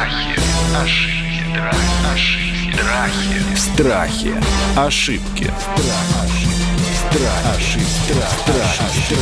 Страхи, ошибки, ошибки, страхи. Страхи. Ошибки. Страхи. Ошибки.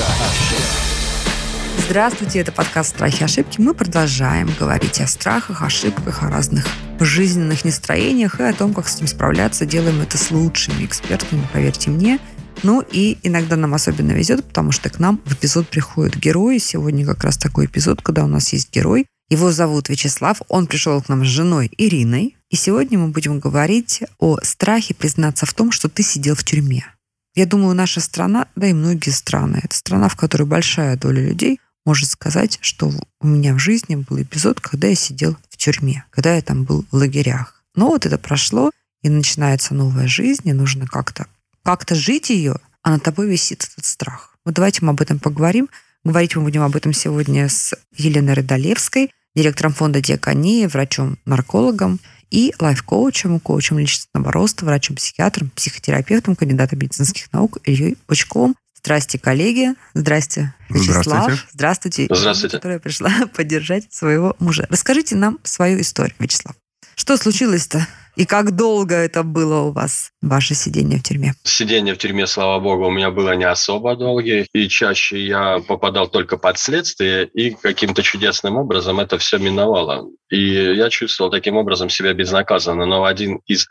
Здравствуйте, это подкаст «Страхи и ошибки». Мы продолжаем говорить о страхах, ошибках, о разных жизненных настроениях и о том, как с ним справляться. Делаем это с лучшими экспертами, поверьте мне. Ну и иногда нам особенно везет, потому что к нам в эпизод приходят герои. Сегодня как раз такой эпизод, когда у нас есть герой. Его зовут Вячеслав. Он пришел к нам с женой Ириной. И сегодня мы будем говорить о страхе признаться в том, что ты сидел в тюрьме. Я думаю, наша страна, да и многие страны, это страна, в которой большая доля людей может сказать, что у меня в жизни был эпизод, когда я сидел в тюрьме, когда я там был в лагерях. Но вот это прошло, и начинается новая жизнь, и нужно как-то как-то жить ее, а над тобой висит этот страх. Вот давайте мы об этом поговорим. Говорить мы будем об этом сегодня с Еленой Рыдалевской, директором фонда «Диакония», врачом-наркологом и лайф-коучем, коучем личностного роста, врачом-психиатром, психотерапевтом, кандидатом медицинских наук Ильей Пучковым. Здрасте, коллеги. Здрасте, Вячеслав. Здравствуйте. Здравствуйте. Здравствуйте. Которая пришла поддержать своего мужа. Расскажите нам свою историю, Вячеслав. Что случилось-то? И как долго это было у вас, ваше сидение в тюрьме? Сидение в тюрьме, слава богу, у меня было не особо долгое, и чаще я попадал только под следствие, и каким-то чудесным образом это все миновало. И я чувствовал таким образом себя безнаказанно. Но один из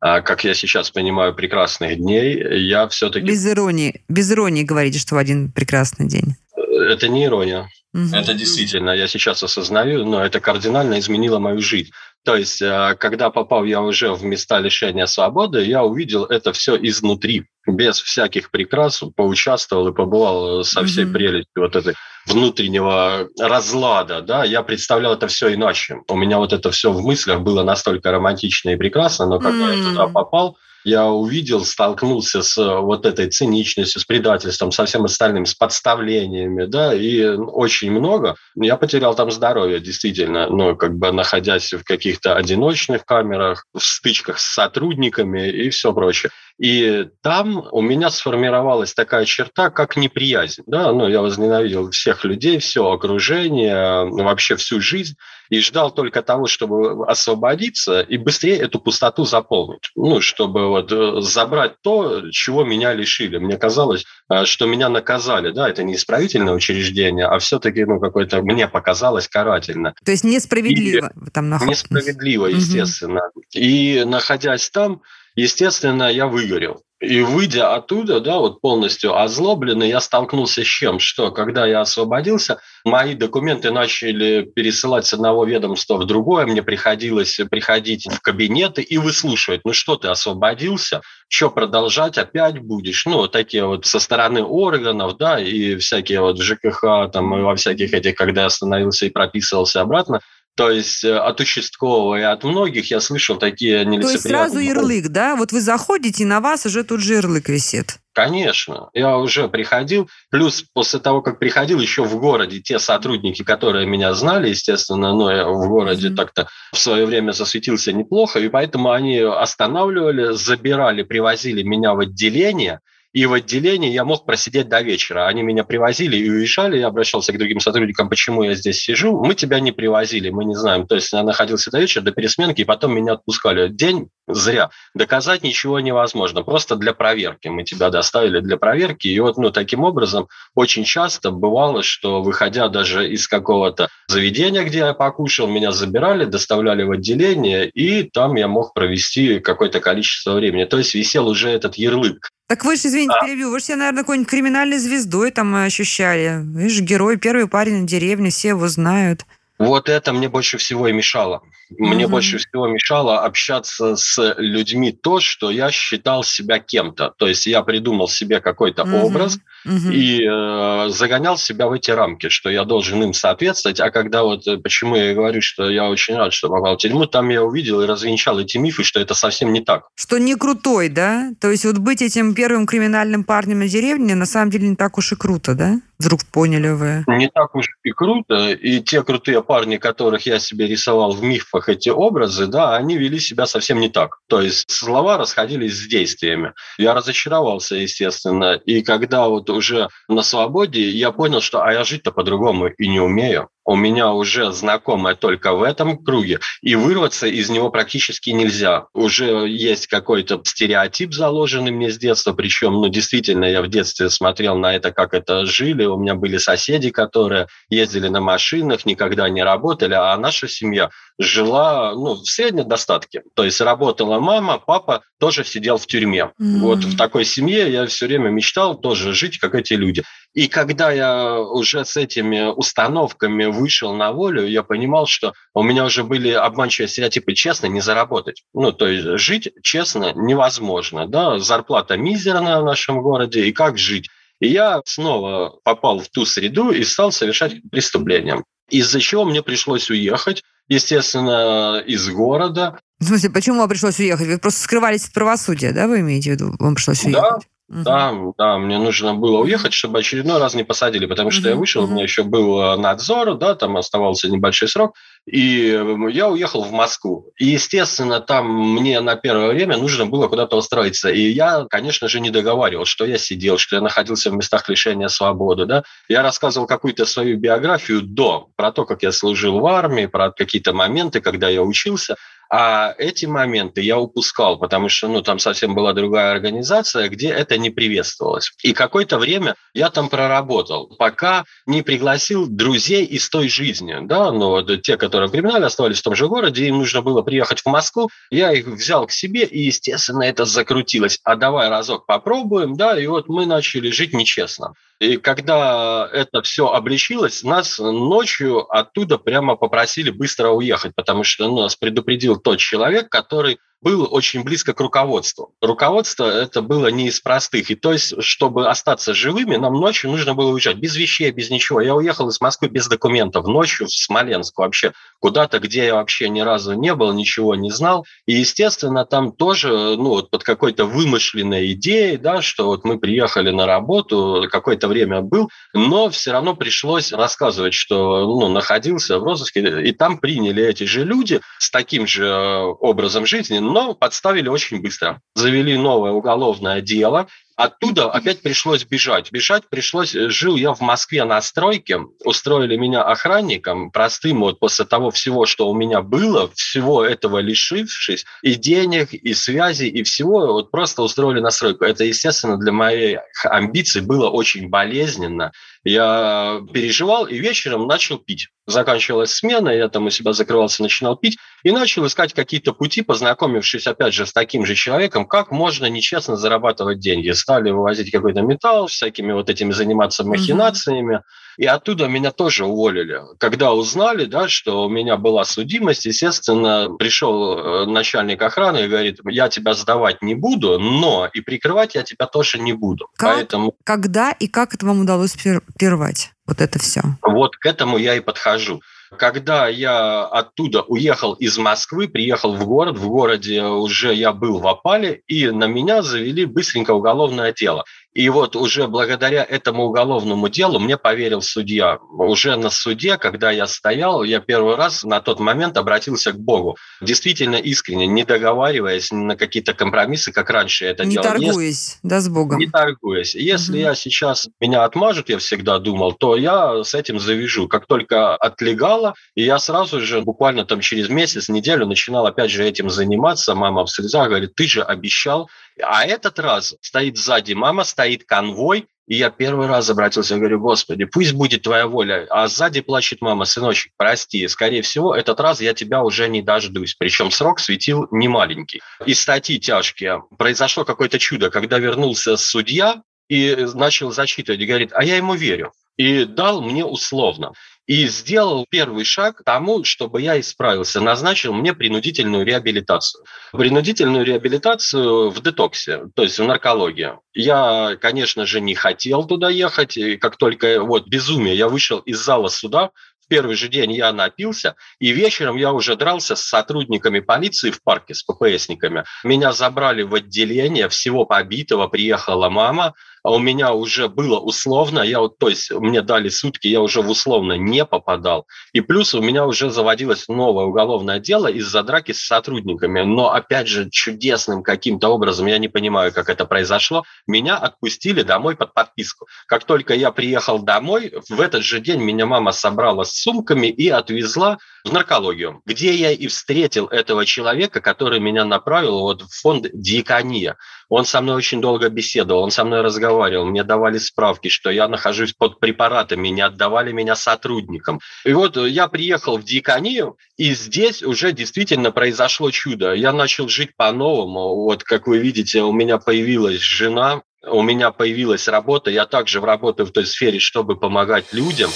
а, как я сейчас понимаю, прекрасных дней, я все-таки... Без иронии, без иронии говорите, что в один прекрасный день. Это не ирония. Мгм. Это действительно, я сейчас осознаю, но это кардинально изменило мою жизнь. То есть, э, когда попал я уже в места лишения свободы, я увидел это все изнутри, без всяких прикрас, поучаствовал и побывал со всей Мгм. прелестью вот этой внутреннего разлада, да, я представлял это все иначе. У меня вот это все в мыслях было настолько романтично и прекрасно, но когда я М. туда попал, я увидел, столкнулся с э, вот этой циничностью, с предательством, со всем остальным, с подставлениями, да, и очень много. Я потерял там здоровье, действительно, ну, как бы находясь в каких-то одиночных камерах, в стычках с сотрудниками и все прочее. И там у меня сформировалась такая черта, как неприязнь. Да? Ну, я возненавидел всех людей, все окружение, вообще всю жизнь, и ждал только того, чтобы освободиться и быстрее эту пустоту заполнить. Ну, чтобы вот э, забрать то, чего меня лишили. Мне казалось, э, что меня наказали. Да, это не исправительное учреждение, а все-таки, ну, какое-то, мне показалось, карательно. То есть несправедливо вы там находитесь. Несправедливо, естественно. И находясь там, естественно, я выгорел. И выйдя оттуда, да, вот полностью озлобленный, я столкнулся с чем? Что, когда я освободился, мои документы начали пересылать с одного ведомства в другое, мне приходилось приходить в кабинеты и выслушивать, ну что ты освободился, что продолжать, опять будешь? Ну, вот такие вот со стороны органов, да, и всякие вот в ЖКХ, там, и во всяких этих, когда я остановился и прописывался обратно, то есть э, от участкового и от многих я слышал такие То есть нелицеприятные... сразу ярлык, да? Вот вы заходите, и на вас уже тут же ярлык висит. Конечно, я уже приходил, плюс после того, как приходил, еще в городе те сотрудники, которые меня знали, естественно, но я в городе Мгм. так-то в свое время засветился неплохо, и поэтому они останавливали, забирали, привозили меня в отделение, и в отделении я мог просидеть до вечера. Они меня привозили и уезжали. Я обращался к другим сотрудникам, почему я здесь сижу. Мы тебя не привозили, мы не знаем. То есть я находился до вечера, до пересменки, и потом меня отпускали. День зря. Доказать ничего невозможно. Просто для проверки. Мы тебя доставили для проверки. И вот ну, таким образом очень часто бывало, что выходя даже из какого-то заведения, где я покушал, меня забирали, доставляли в отделение, и там я мог провести какое-то количество времени. То есть висел уже этот ярлык. Так вы же, извините, А. перебью, вы же себя, наверное, какой-нибудь криминальной звездой там ощущали. Вы же герой, первый парень на деревне, все его знают. Вот это мне больше всего и мешало. Мне Мгм. больше всего мешало общаться с людьми то, что я считал себя кем-то. То есть я придумал себе какой-то Мгм. образ Мгм. и э, загонял себя в эти рамки, что я должен им соответствовать. А когда вот, э, почему я говорю, что я очень рад, что попал в тюрьму, там я увидел и развенчал эти мифы, что это совсем не так. Что не крутой, да? То есть вот быть этим первым криминальным парнем на деревне на самом деле не так уж и круто, да? Вдруг поняли вы. Не так уж и круто. И те крутые парни, которых я себе рисовал в мифах, эти образы, да, они вели себя совсем не так. То есть слова расходились с действиями. Я разочаровался, естественно. И когда вот уже на свободе, я понял, что а я жить-то по-другому и не умею. У меня уже знакомая только в этом круге, и вырваться из него практически нельзя. Уже есть какой-то стереотип, заложенный мне с детства, причем, ну, действительно, я в детстве смотрел на это, как это жили, у меня были соседи, которые ездили на машинах, никогда не работали, а наша семья жила ну, в среднем достатке. То есть работала мама, папа тоже сидел в тюрьме. Mm. Вот в такой семье я все время мечтал тоже жить, как эти люди. И когда я уже с этими установками вышел на волю, я понимал, что у меня уже были обманчивые стереотипы честно не заработать. Ну, то есть жить честно невозможно. Да? Зарплата мизерная в нашем городе, и как жить? И я снова попал в ту среду и стал совершать преступления. Из-за чего мне пришлось уехать, естественно, из города. В смысле, почему вам пришлось уехать? Вы просто скрывались от правосудия, да, вы имеете в виду? Вам пришлось уехать? Да, Угу. Да, да, мне нужно было уехать, чтобы очередной раз не посадили, потому что угу, я вышел, угу. у меня еще был э, надзор, да, там оставался небольшой срок, и я уехал в Москву. И, естественно, там мне на первое время нужно было куда-то устроиться. И я, конечно же, не договаривал, что я сидел, что я находился в местах лишения свободы, да. Я рассказывал какую-то свою биографию до, про то, как я служил в армии, про какие-то моменты, когда я учился. А эти моменты я упускал, потому что ну, там совсем была другая организация, где это не приветствовалось. И какое-то время я там проработал, пока не пригласил друзей из той жизни. Да? Ну, вот те, которые в криминале оставались в том же городе, им нужно было приехать в Москву, я их взял к себе, и, естественно, это закрутилось. А давай разок попробуем, да, и вот мы начали жить нечестно. И когда это все обличилось, нас ночью оттуда прямо попросили быстро уехать, потому что ну, нас предупредил тот человек, который был очень близко к руководству. Руководство это было не из простых. И то есть, чтобы остаться живыми, нам ночью нужно было уезжать без вещей, без ничего. Я уехал из Москвы без документов, ночью в Смоленск вообще, куда-то, где я вообще ни разу не был, ничего не знал. И, естественно, там тоже, ну, вот под какой-то вымышленной идеей, да, что вот мы приехали на работу, какое-то время был, но все равно пришлось рассказывать, что, ну, находился в розыске, и там приняли эти же люди с таким же э, образом жизни, но подставили очень быстро. Завели новое уголовное дело, Оттуда опять пришлось бежать. Бежать пришлось, э, жил я в Москве на стройке, устроили меня охранником, простым вот после того всего, что у меня было, всего этого лишившись, и денег, и связи, и всего, вот просто устроили на стройку. Это, естественно, для моих амбиций было очень болезненно. Я переживал и вечером начал пить. Заканчивалась смена, я там у себя закрывался, начинал пить и начал искать какие-то пути, познакомившись опять же с таким же человеком, как можно нечестно зарабатывать деньги. Стали вывозить какой-то металл, всякими вот этими заниматься махинациями. Mm-hmm. И оттуда меня тоже уволили. Когда узнали, да, что у меня была судимость, естественно, пришел э, начальник охраны и говорит, я тебя сдавать не буду, но и прикрывать я тебя тоже не буду. Как, Поэтому... Когда и как это вам удалось прервать? Вот это все. Вот к этому я и подхожу. Когда я оттуда уехал из Москвы, приехал в город, в городе уже я был в опале, и на меня завели быстренько уголовное дело. И вот уже благодаря этому уголовному делу мне поверил судья. Уже на суде, когда я стоял, я первый раз на тот момент обратился к Богу. Действительно искренне, не договариваясь на какие-то компромиссы, как раньше это не делал. Не торгуясь, да, с Богом. Не торгуясь. Если угу. я сейчас меня отмажут, я всегда думал, то я с этим завяжу. Как только отлегало, и я сразу же, буквально там через месяц, неделю начинал опять же этим заниматься. Мама в слезах говорит, ты же обещал, а этот раз стоит сзади мама, стоит конвой, и я первый раз обратился, говорю, Господи, пусть будет твоя воля. А сзади плачет мама, сыночек, прости, скорее всего, этот раз я тебя уже не дождусь. Причем срок светил не маленький. И статьи тяжкие. Произошло какое-то чудо, когда вернулся судья и начал зачитывать, и говорит, а я ему верю. И дал мне условно и сделал первый шаг к тому, чтобы я исправился. Назначил мне принудительную реабилитацию. Принудительную реабилитацию в детоксе, то есть в наркологии. Я, конечно же, не хотел туда ехать. И как только вот безумие, я вышел из зала суда, первый же день я напился, и вечером я уже дрался с сотрудниками полиции в парке, с ППСниками. Меня забрали в отделение, всего побитого, приехала мама, а у меня уже было условно, я вот, то есть мне дали сутки, я уже в условно не попадал. И плюс у меня уже заводилось новое уголовное дело из-за драки с сотрудниками. Но, опять же, чудесным каким-то образом, я не понимаю, как это произошло, меня отпустили домой под подписку. Как только я приехал домой, в этот же день меня мама собрала с сумками и отвезла в наркологию, где я и встретил этого человека, который меня направил вот в фонд «Диакония». Он со мной очень долго беседовал, он со мной разговаривал, мне давали справки, что я нахожусь под препаратами, не отдавали меня сотрудникам. И вот я приехал в Диаконию, и здесь уже действительно произошло чудо. Я начал жить по-новому. Вот, как вы видите, у меня появилась жена, у меня появилась работа, я также работаю в той сфере, чтобы помогать людям.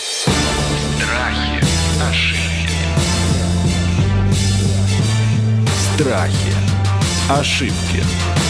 Страхи, ошибки. Страхи. Ошибки.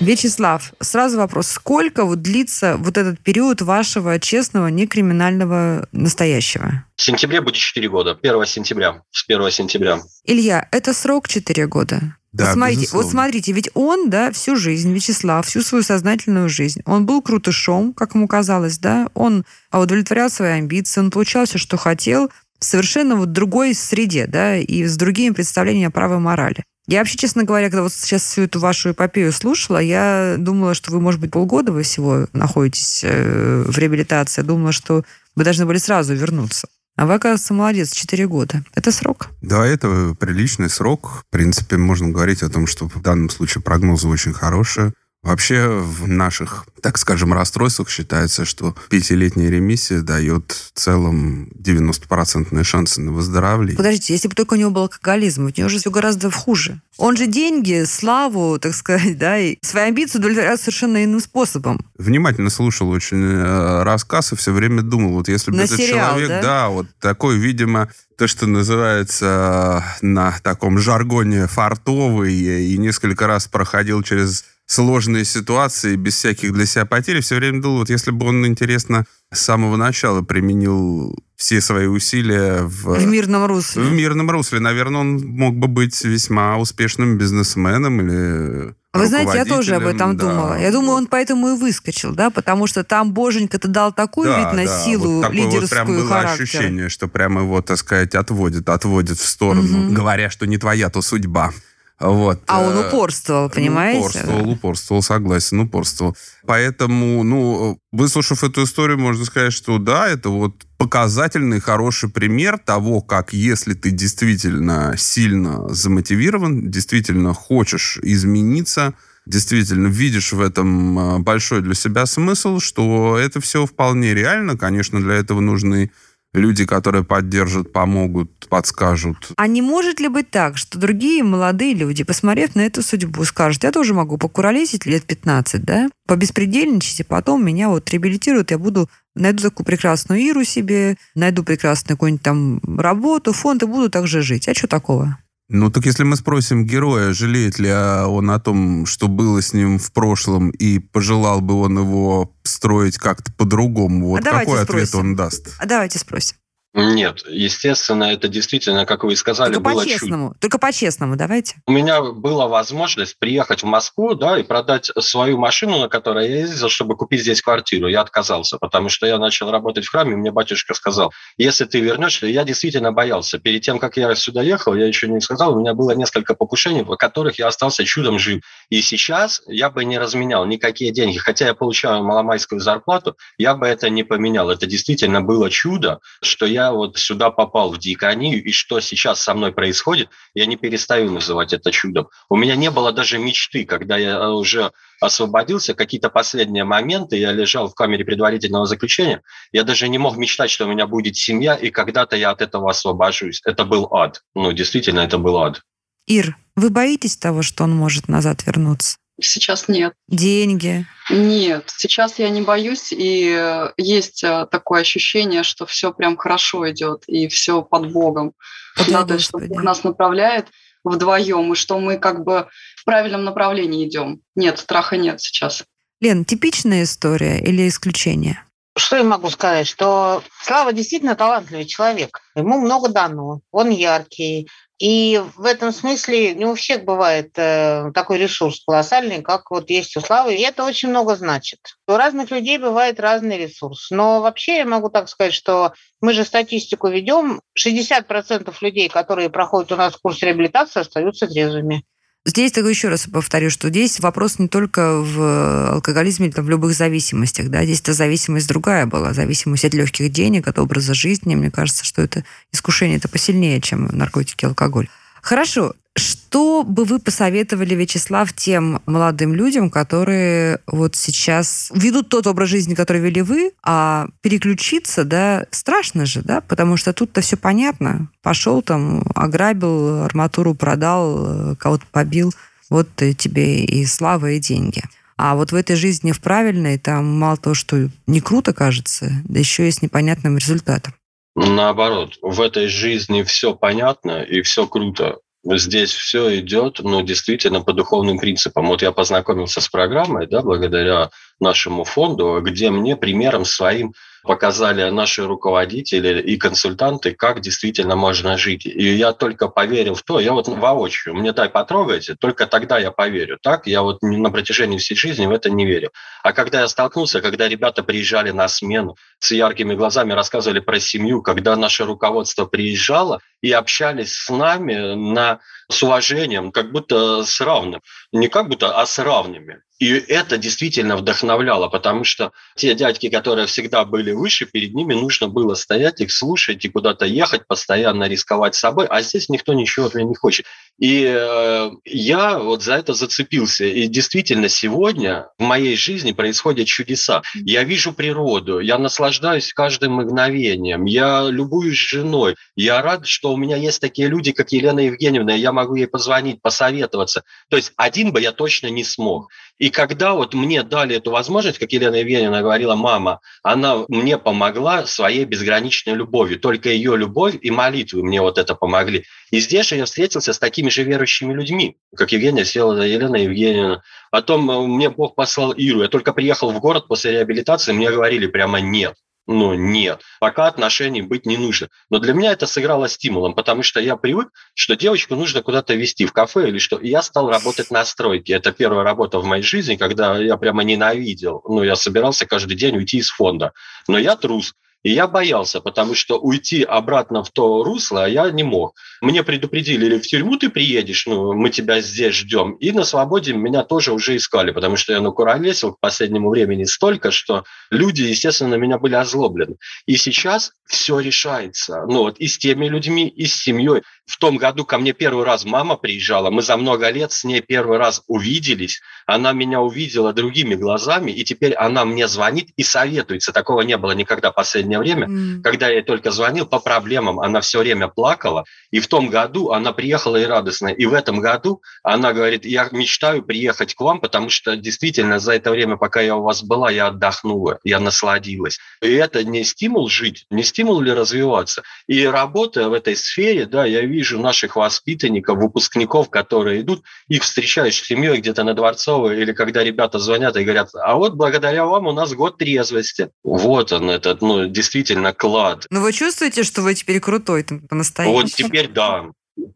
Вячеслав, сразу вопрос. Сколько вот длится вот этот период вашего честного, некриминального настоящего? В сентябре будет 4 года. 1 сентября. С 1 сентября. Илья, это срок 4 года? Да, вот смотрите, безусловно. вот смотрите, ведь он, да, всю жизнь, Вячеслав, всю свою сознательную жизнь, он был крутышом, как ему казалось, да, он удовлетворял свои амбиции, он получал все, что хотел, в совершенно вот другой среде, да, и с другими представлениями о правой морали. Я вообще, честно говоря, когда вот сейчас всю эту вашу эпопею слушала, я думала, что вы, может быть, полгода вы всего находитесь э, в реабилитации. Думала, что вы должны были сразу вернуться. А вы, оказывается, молодец, 4 года. Это срок. Да, это приличный срок. В принципе, можно говорить о том, что в данном случае прогнозы очень хорошие. Вообще в наших, так скажем, расстройствах считается, что пятилетняя ремиссия дает в целом 90% шансы на выздоровление. Подождите, если бы только у него был алкоголизм, у него же все гораздо хуже. Он же деньги, славу, так сказать, да, и свои амбиции удовлетворяет совершенно иным способом. Внимательно слушал очень э, рассказ и все время думал, вот если бы На этот сериал, человек, да? да, вот такой, видимо, то, что называется э, на таком жаргоне фартовый, и несколько раз проходил через сложные ситуации без всяких для себя потерь, все время думал, вот если бы он, интересно, с самого начала применил все свои усилия в, В мирном русле. в мирном русле, наверное, он мог бы быть весьма успешным бизнесменом или Вы знаете, я тоже об этом да. думала. Я думаю, он поэтому и выскочил, да, потому что там Боженька-то дал такой Да, вид на да, силу вот такое лидерскую вот прям было характера. ощущение, что прямо его, так сказать, отводит, отводит в сторону, Мгм. говоря, что не твоя, то судьба. Вот. А он э, упорствовал, понимаете? Упорствовал, упорствовал, согласен, упорствовал. Поэтому, ну, выслушав эту историю, можно сказать, что да, это вот показательный, хороший пример того, как если ты действительно сильно замотивирован, действительно хочешь измениться, действительно видишь в этом э, большой для себя смысл, что это все вполне реально. Конечно, для этого нужны люди, которые поддержат, помогут, подскажут. А не может ли быть так, что другие молодые люди, посмотрев на эту судьбу, скажут, я тоже могу покуролесить лет 15, да, побеспредельничать, и потом меня вот реабилитируют, я буду найду такую прекрасную Иру себе, найду прекрасную какую-нибудь там работу, фонд, и буду так же жить. А что такого? Ну, так если мы спросим героя, жалеет ли он о том, что было с ним в прошлом, и пожелал бы он его строить как-то по-другому, вот А какой ответ спросим. он даст? А давайте спросим. Нет, естественно, это действительно, как вы и сказали, Только было по-честному. Только по-честному, давайте. У меня была возможность приехать в Москву, да, и продать свою машину, на которой я ездил, чтобы купить здесь квартиру. Я отказался, потому что я начал работать в храме, и мне батюшка сказал, если ты вернешься, я действительно боялся. Перед тем, как я сюда ехал, я еще не сказал, у меня было несколько покушений, в которых я остался чудом жив. И сейчас я бы не разменял никакие деньги, хотя я получаю маломайскую зарплату, я бы это не поменял. Это действительно было чудо, что я вот сюда попал в диаконию, и что сейчас со мной происходит, я не перестаю называть это чудом. У меня не было даже мечты, когда я уже освободился, какие-то последние моменты, я лежал в камере предварительного заключения, я даже не мог мечтать, что у меня будет семья, и когда-то я от этого освобожусь. Это был ад. Ну, действительно, это был ад. Ир, вы боитесь того, что он может назад вернуться? Сейчас нет. Деньги. Нет, сейчас я не боюсь, и э, есть э, такое ощущение, что все прям хорошо идет, и все под Богом. Да, Да, то есть, что. Бог нас направляет вдвоем, и что мы как бы в правильном направлении идем. Нет, страха нет сейчас. Лен, типичная история или исключение? Что я могу сказать? Что Слава действительно талантливый человек. Ему много дано. Он яркий. И в этом смысле не у всех бывает э, такой ресурс колоссальный, как вот есть у Славы. И это очень много значит. У разных людей бывает разный ресурс. Но вообще я могу так сказать, что мы же статистику ведем. 60% людей, которые проходят у нас курс реабилитации, остаются трезвыми. Здесь так еще раз повторю, что здесь вопрос не только в алкоголизме, там, в любых зависимостях. Да? Здесь-то зависимость другая была. Зависимость от легких денег, от образа жизни. Мне кажется, что это искушение это посильнее, чем наркотики и алкоголь. Хорошо. Что бы вы посоветовали, Вячеслав, тем молодым людям, которые вот сейчас ведут тот образ жизни, который вели вы, а переключиться, да, страшно же, да, потому что тут-то все понятно. Пошел там, ограбил, арматуру продал, кого-то побил. Вот тебе и слава, и деньги. А вот в этой жизни в правильной там мало того, что не круто кажется, да еще и с непонятным результатом. Наоборот, в этой жизни все понятно и все круто здесь все идет, ну, действительно, по духовным принципам. Вот я познакомился с программой, да, благодаря нашему фонду, где мне примером своим показали наши руководители и консультанты, как действительно можно жить. И я только поверил в то, я вот воочию, мне дай потрогайте, только тогда я поверю. Так, я вот на протяжении всей жизни в это не верил. А когда я столкнулся, когда ребята приезжали на смену, с яркими глазами рассказывали про семью, когда наше руководство приезжало и общались с нами на, с уважением, как будто с равным. Не как будто, а с равными. И это действительно вдохновляло, потому что те дядьки, которые всегда были выше, перед ними нужно было стоять, их слушать и куда-то ехать, постоянно рисковать собой, а здесь никто ничего этого не хочет. И э, я вот за это зацепился. И действительно сегодня в моей жизни происходят чудеса. Я вижу природу, я наслаждаюсь каждым мгновением, я любуюсь женой, я рад, что у меня есть такие люди, как Елена Евгеньевна, и я могу ей позвонить, посоветоваться. То есть один бы я точно не смог. И когда вот мне дали эту возможность, как Елена Евгеньевна говорила, мама, она мне помогла своей безграничной любовью. Только ее любовь и молитвы мне вот это помогли. И здесь же я встретился с такими же верующими людьми, как Евгения Селова, Елена Евгеньевна. Потом э, мне Бог послал Иру. Я только приехал в город после реабилитации, мне говорили прямо нет ну, нет, пока отношений быть не нужно. Но для меня это сыграло стимулом, потому что я привык, что девочку нужно куда-то вести, в кафе или что. И я стал работать на стройке. Это первая работа в моей жизни, когда я прямо ненавидел. Ну, я собирался каждый день уйти из фонда. Но я трус. И я боялся, потому что уйти обратно в то русло я не мог. Мне предупредили, или в тюрьму ты приедешь, ну, мы тебя здесь ждем. И на свободе меня тоже уже искали, потому что я накуролесил к последнему времени столько, что люди, естественно, на меня были озлоблены. И сейчас все решается. Ну, вот и с теми людьми, и с семьей. В том году ко мне первый раз мама приезжала, мы за много лет с ней первый раз увиделись, она меня увидела другими глазами, и теперь она мне звонит и советуется. Такого не было никогда последний последнее время, mm. когда я ей только звонил по проблемам, она все время плакала. И в том году она приехала и радостная. И в этом году она говорит, я мечтаю приехать к вам, потому что действительно за это время, пока я у вас была, я отдохнула, я насладилась. И это не стимул жить, не стимул ли развиваться. И работая в этой сфере, да, я вижу наших воспитанников, выпускников, которые идут, их встречаешь с семьей где-то на Дворцовой, или когда ребята звонят и говорят, а вот благодаря вам у нас год трезвости. Вот он этот, ну, действительно клад. Но вы чувствуете, что вы теперь крутой по-настоящему? Вот теперь да.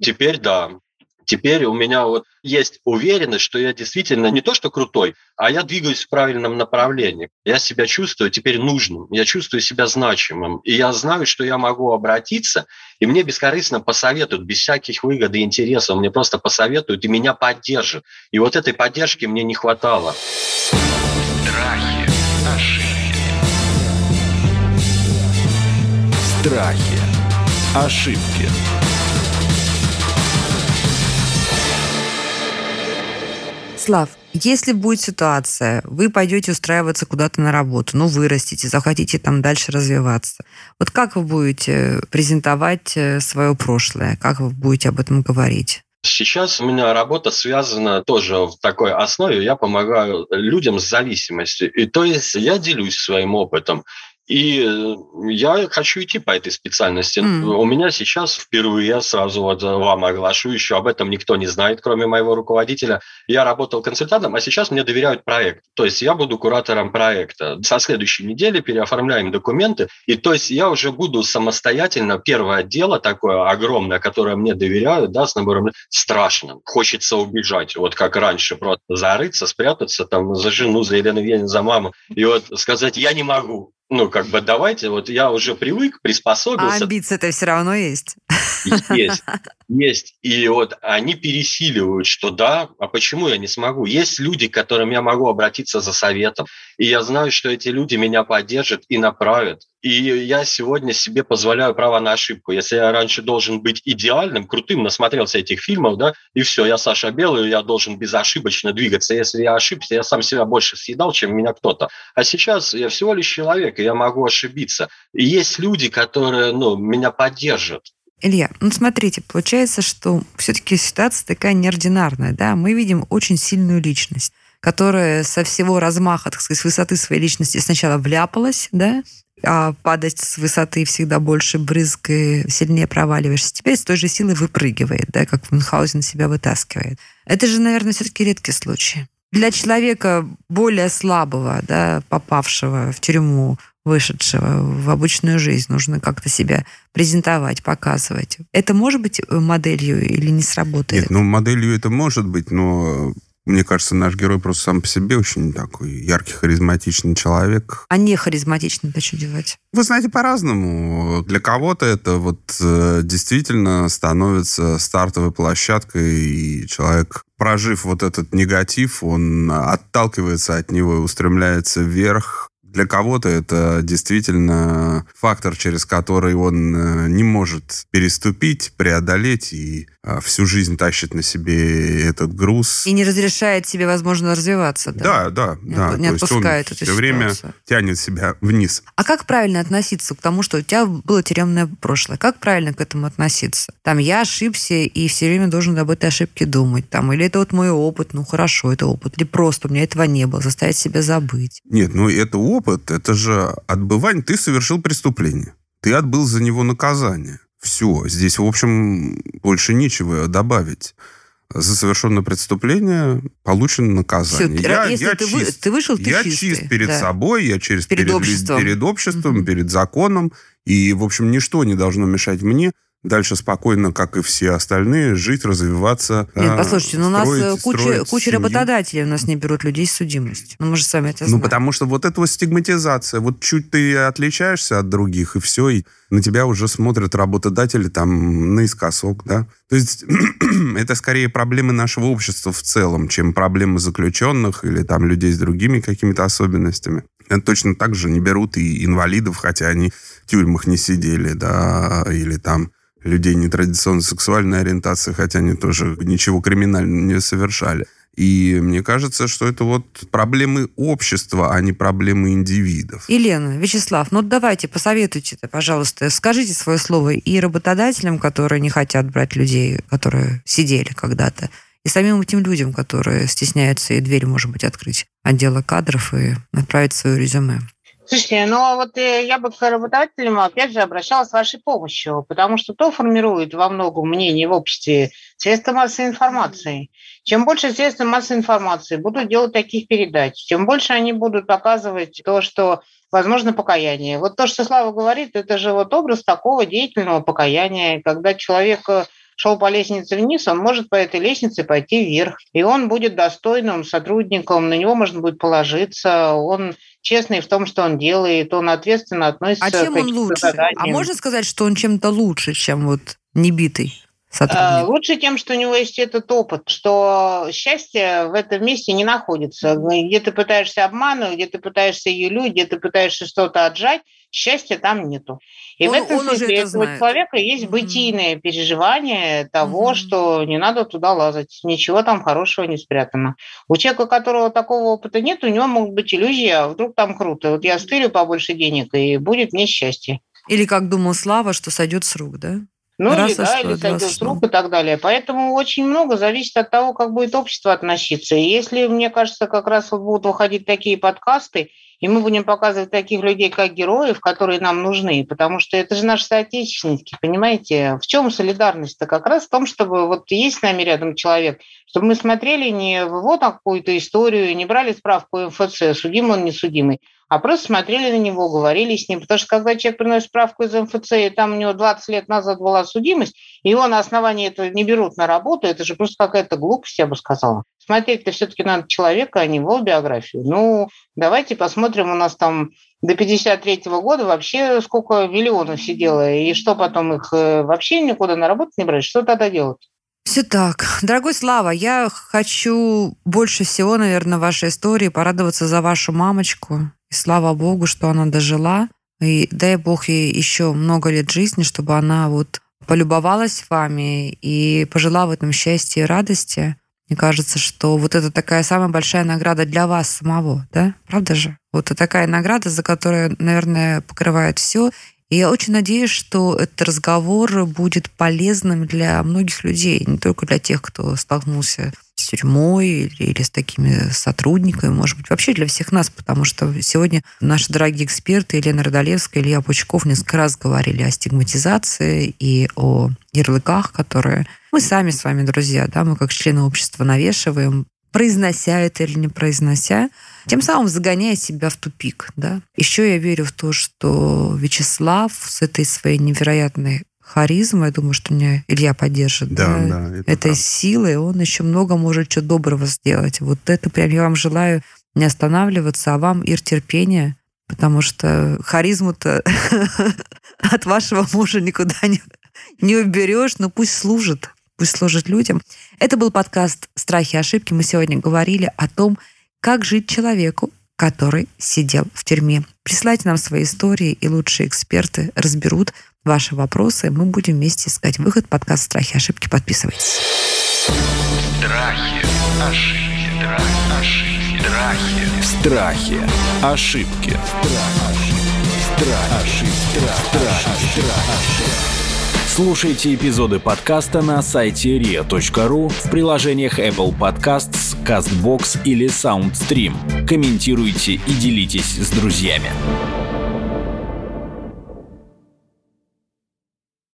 Теперь да. Теперь у меня вот есть уверенность, что я действительно не то что крутой, а я двигаюсь в правильном направлении. Я себя чувствую теперь нужным, я чувствую себя значимым. И я знаю, что я могу обратиться, и мне бескорыстно посоветуют, без всяких выгод и интересов, мне просто посоветуют и меня поддержат. И вот этой поддержки мне не хватало. Страхи, ошибки. Страхи. Ошибки. Слав, если будет ситуация, вы пойдете устраиваться куда-то на работу, ну, вырастите, захотите там дальше развиваться. Вот как вы будете презентовать э, свое прошлое? Как вы будете об этом говорить? Сейчас у меня работа связана тоже в такой основе. Я помогаю людям с зависимостью. И то есть я делюсь своим опытом. И э, я хочу идти по этой специальности. Mm. У меня сейчас впервые, я сразу вот вам оглашу, еще об этом никто не знает, кроме моего руководителя. Я работал консультантом, а сейчас мне доверяют проект. То есть я буду куратором проекта. Со следующей недели переоформляем документы. И то есть я уже буду самостоятельно, первое дело такое огромное, которое мне доверяют, да, с набором страшно. Хочется убежать, вот как раньше, просто зарыться, спрятаться там за жену, за Елену Евгеньевну, за маму. И вот сказать, я не могу, ну, как бы давайте, вот я уже привык, приспособился. А амбиции-то все равно есть. Есть, есть. И вот они пересиливают, что да, а почему я не смогу? Есть люди, к которым я могу обратиться за советом, и я знаю, что эти люди меня поддержат и направят. И я сегодня себе позволяю право на ошибку. Если я раньше должен быть идеальным, крутым, насмотрелся этих фильмов, да, и все, я Саша Белый, я должен безошибочно двигаться. Если я ошибся, я сам себя больше съедал, чем меня кто-то. А сейчас я всего лишь человек, и я могу ошибиться. И есть люди, которые, ну, меня поддержат. Илья, ну смотрите, получается, что все-таки ситуация такая неординарная, да, мы видим очень сильную личность которая со всего размаха, так сказать, с высоты своей личности сначала вляпалась, да, а падать с высоты всегда больше брызг и сильнее проваливаешься. Теперь с той же силой выпрыгивает, да, как Мюнхгаузен себя вытаскивает. Это же, наверное, все-таки редкий случай. Для человека более слабого, да, попавшего в тюрьму, вышедшего в обычную жизнь, нужно как-то себя презентовать, показывать. Это может быть моделью или не сработает? Нет, ну моделью это может быть, но мне кажется, наш герой просто сам по себе очень такой яркий, харизматичный человек. А не харизматичный, то что делать? Вы знаете, по-разному. Для кого-то это вот э, действительно становится стартовой площадкой, и человек, прожив вот этот негатив, он отталкивается от него и устремляется вверх, для кого-то это действительно фактор, через который он э, не может переступить, преодолеть и всю жизнь тащит на себе этот груз. И не разрешает себе, возможно, развиваться. Да, да, да. Не, да. не отпускает эту все ситуацию. время тянет себя вниз. А как правильно относиться к тому, что у тебя было тюремное прошлое? Как правильно к этому относиться? Там я ошибся и все время должен об этой ошибке думать. Там, или это вот мой опыт, ну хорошо, это опыт. Или просто у меня этого не было, заставить себя забыть. Нет, ну это опыт, это же отбывание. Ты совершил преступление. Ты отбыл за него наказание. Все. Здесь, в общем, больше нечего добавить. За совершенное преступление получено наказание. Все, я, если я ты, чист, ты вышел, ты Я чистый, чист перед да. собой, я чист перед, перед обществом, перед, обществом угу. перед законом. И, в общем, ничто не должно мешать мне дальше спокойно, как и все остальные, жить, развиваться. Нет, а, послушайте, ну у нас э, куча, куча работодателей у нас не берут людей с судимостью. Ну мы же сами это ну, знаем. Ну потому что вот эта вот стигматизация, вот чуть ты отличаешься от других, и все, и на тебя уже смотрят работодатели там наискосок, да. То есть это скорее проблемы нашего общества в целом, чем проблемы заключенных или там людей с другими какими-то особенностями. Это точно так же не берут и инвалидов, хотя они в тюрьмах не сидели, да, или там людей нетрадиционной сексуальной ориентации, хотя они тоже ничего криминального не совершали. И мне кажется, что это вот проблемы общества, а не проблемы индивидов. Елена, Вячеслав, ну давайте, посоветуйте, пожалуйста, скажите свое слово и работодателям, которые не хотят брать людей, которые сидели когда-то, и самим этим людям, которые стесняются и дверь, может быть, открыть отдела кадров и отправить свое резюме. Слушайте, ну вот э, я бы к работодателям, опять же, обращалась с вашей помощью, потому что то формирует во многом мнение в обществе средства массовой информации. Чем больше средств массовой информации будут делать таких передач, тем больше они будут показывать то, что возможно покаяние. Вот то, что Слава говорит, это же вот образ такого деятельного покаяния, когда человек э, шел по лестнице вниз, он может по этой лестнице пойти вверх. И он будет достойным сотрудником, на него можно будет положиться, он честный в том, что он делает, он ответственно относится а чем к он лучше? А заданиям. А можно сказать, что он чем-то лучше, чем вот небитый? Сотрудник? А, лучше тем, что у него есть этот опыт, что счастье в этом месте не находится. Где ты пытаешься обманывать, где ты пытаешься юлю, где ты пытаешься что-то отжать, счастья там нету. И он, в этом смысле это у человека есть mm-hmm. бытийное переживание того, mm-hmm. что не надо туда лазать, ничего там хорошего не спрятано. У человека, у которого такого опыта нет, у него могут быть иллюзии, а вдруг там круто. Вот я стырю побольше денег, и будет мне счастье. Или как думал Слава, что сойдет с рук, да? Ну, Раз или, да, или сойдет с рук и так далее. Поэтому очень много зависит от того, как будет общество относиться. И если, мне кажется, как раз вот будут выходить такие подкасты, и мы будем показывать таких людей, как героев, которые нам нужны, потому что это же наши соотечественники, понимаете? В чем солидарность-то? Как раз в том, чтобы вот есть с нами рядом человек, чтобы мы смотрели не вот какую-то историю, не брали справку МФЦ, судим он, не судимый, а просто смотрели на него, говорили с ним. Потому что когда человек приносит справку из МФЦ, и там у него 20 лет назад была судимость, его на основании этого не берут на работу, это же просто какая-то глупость, я бы сказала. Смотреть-то все-таки надо человека, а не его биографию. Ну, давайте посмотрим, у нас там до 53 -го года вообще сколько миллионов сидело, и что потом их э, вообще никуда на работу не брать, что тогда делать? Все так. Дорогой Слава, я хочу больше всего, наверное, вашей истории порадоваться за вашу мамочку. Слава Богу, что она дожила. И дай Бог ей еще много лет жизни, чтобы она вот полюбовалась вами и пожила в этом счастье и радости. Мне кажется, что вот это такая самая большая награда для вас самого, да? Правда же? Вот это такая награда, за которую, наверное, покрывает все. И я очень надеюсь, что этот разговор будет полезным для многих людей, не только для тех, кто столкнулся с тюрьмой или, или с такими сотрудниками, может быть, вообще для всех нас, потому что сегодня наши дорогие эксперты Елена Родолевская, Илья Пучков несколько раз говорили о стигматизации и о ярлыках, которые мы сами с вами, друзья, да, мы как члены общества навешиваем, произнося это или не произнося, тем самым загоняя себя в тупик. Да? Еще я верю в то, что Вячеслав с этой своей невероятной харизмой, я думаю, что меня Илья поддержит, да, да, да это этой правда. силой, он еще много может чего доброго сделать. Вот это прям я вам желаю не останавливаться, а вам, Ир, терпения, потому что харизму-то от вашего мужа никуда не, не уберешь, но пусть служит, пусть служит людям. Это был подкаст «Страхи и ошибки». Мы сегодня говорили о том, как жить человеку, который сидел в тюрьме. Присылайте нам свои истории, и лучшие эксперты разберут ваши вопросы. Мы будем вместе искать выход. Подкаст «Страхи и ошибки». Подписывайтесь. Страхи, ошибки, страхи, ошибки, страхи. Ошибки. Страхи, ошибки. Страхи, ошибки. Страхи. Слушайте эпизоды подкаста на сайте ria.ru в приложениях Apple Podcasts, CastBox или SoundStream. Комментируйте и делитесь с друзьями.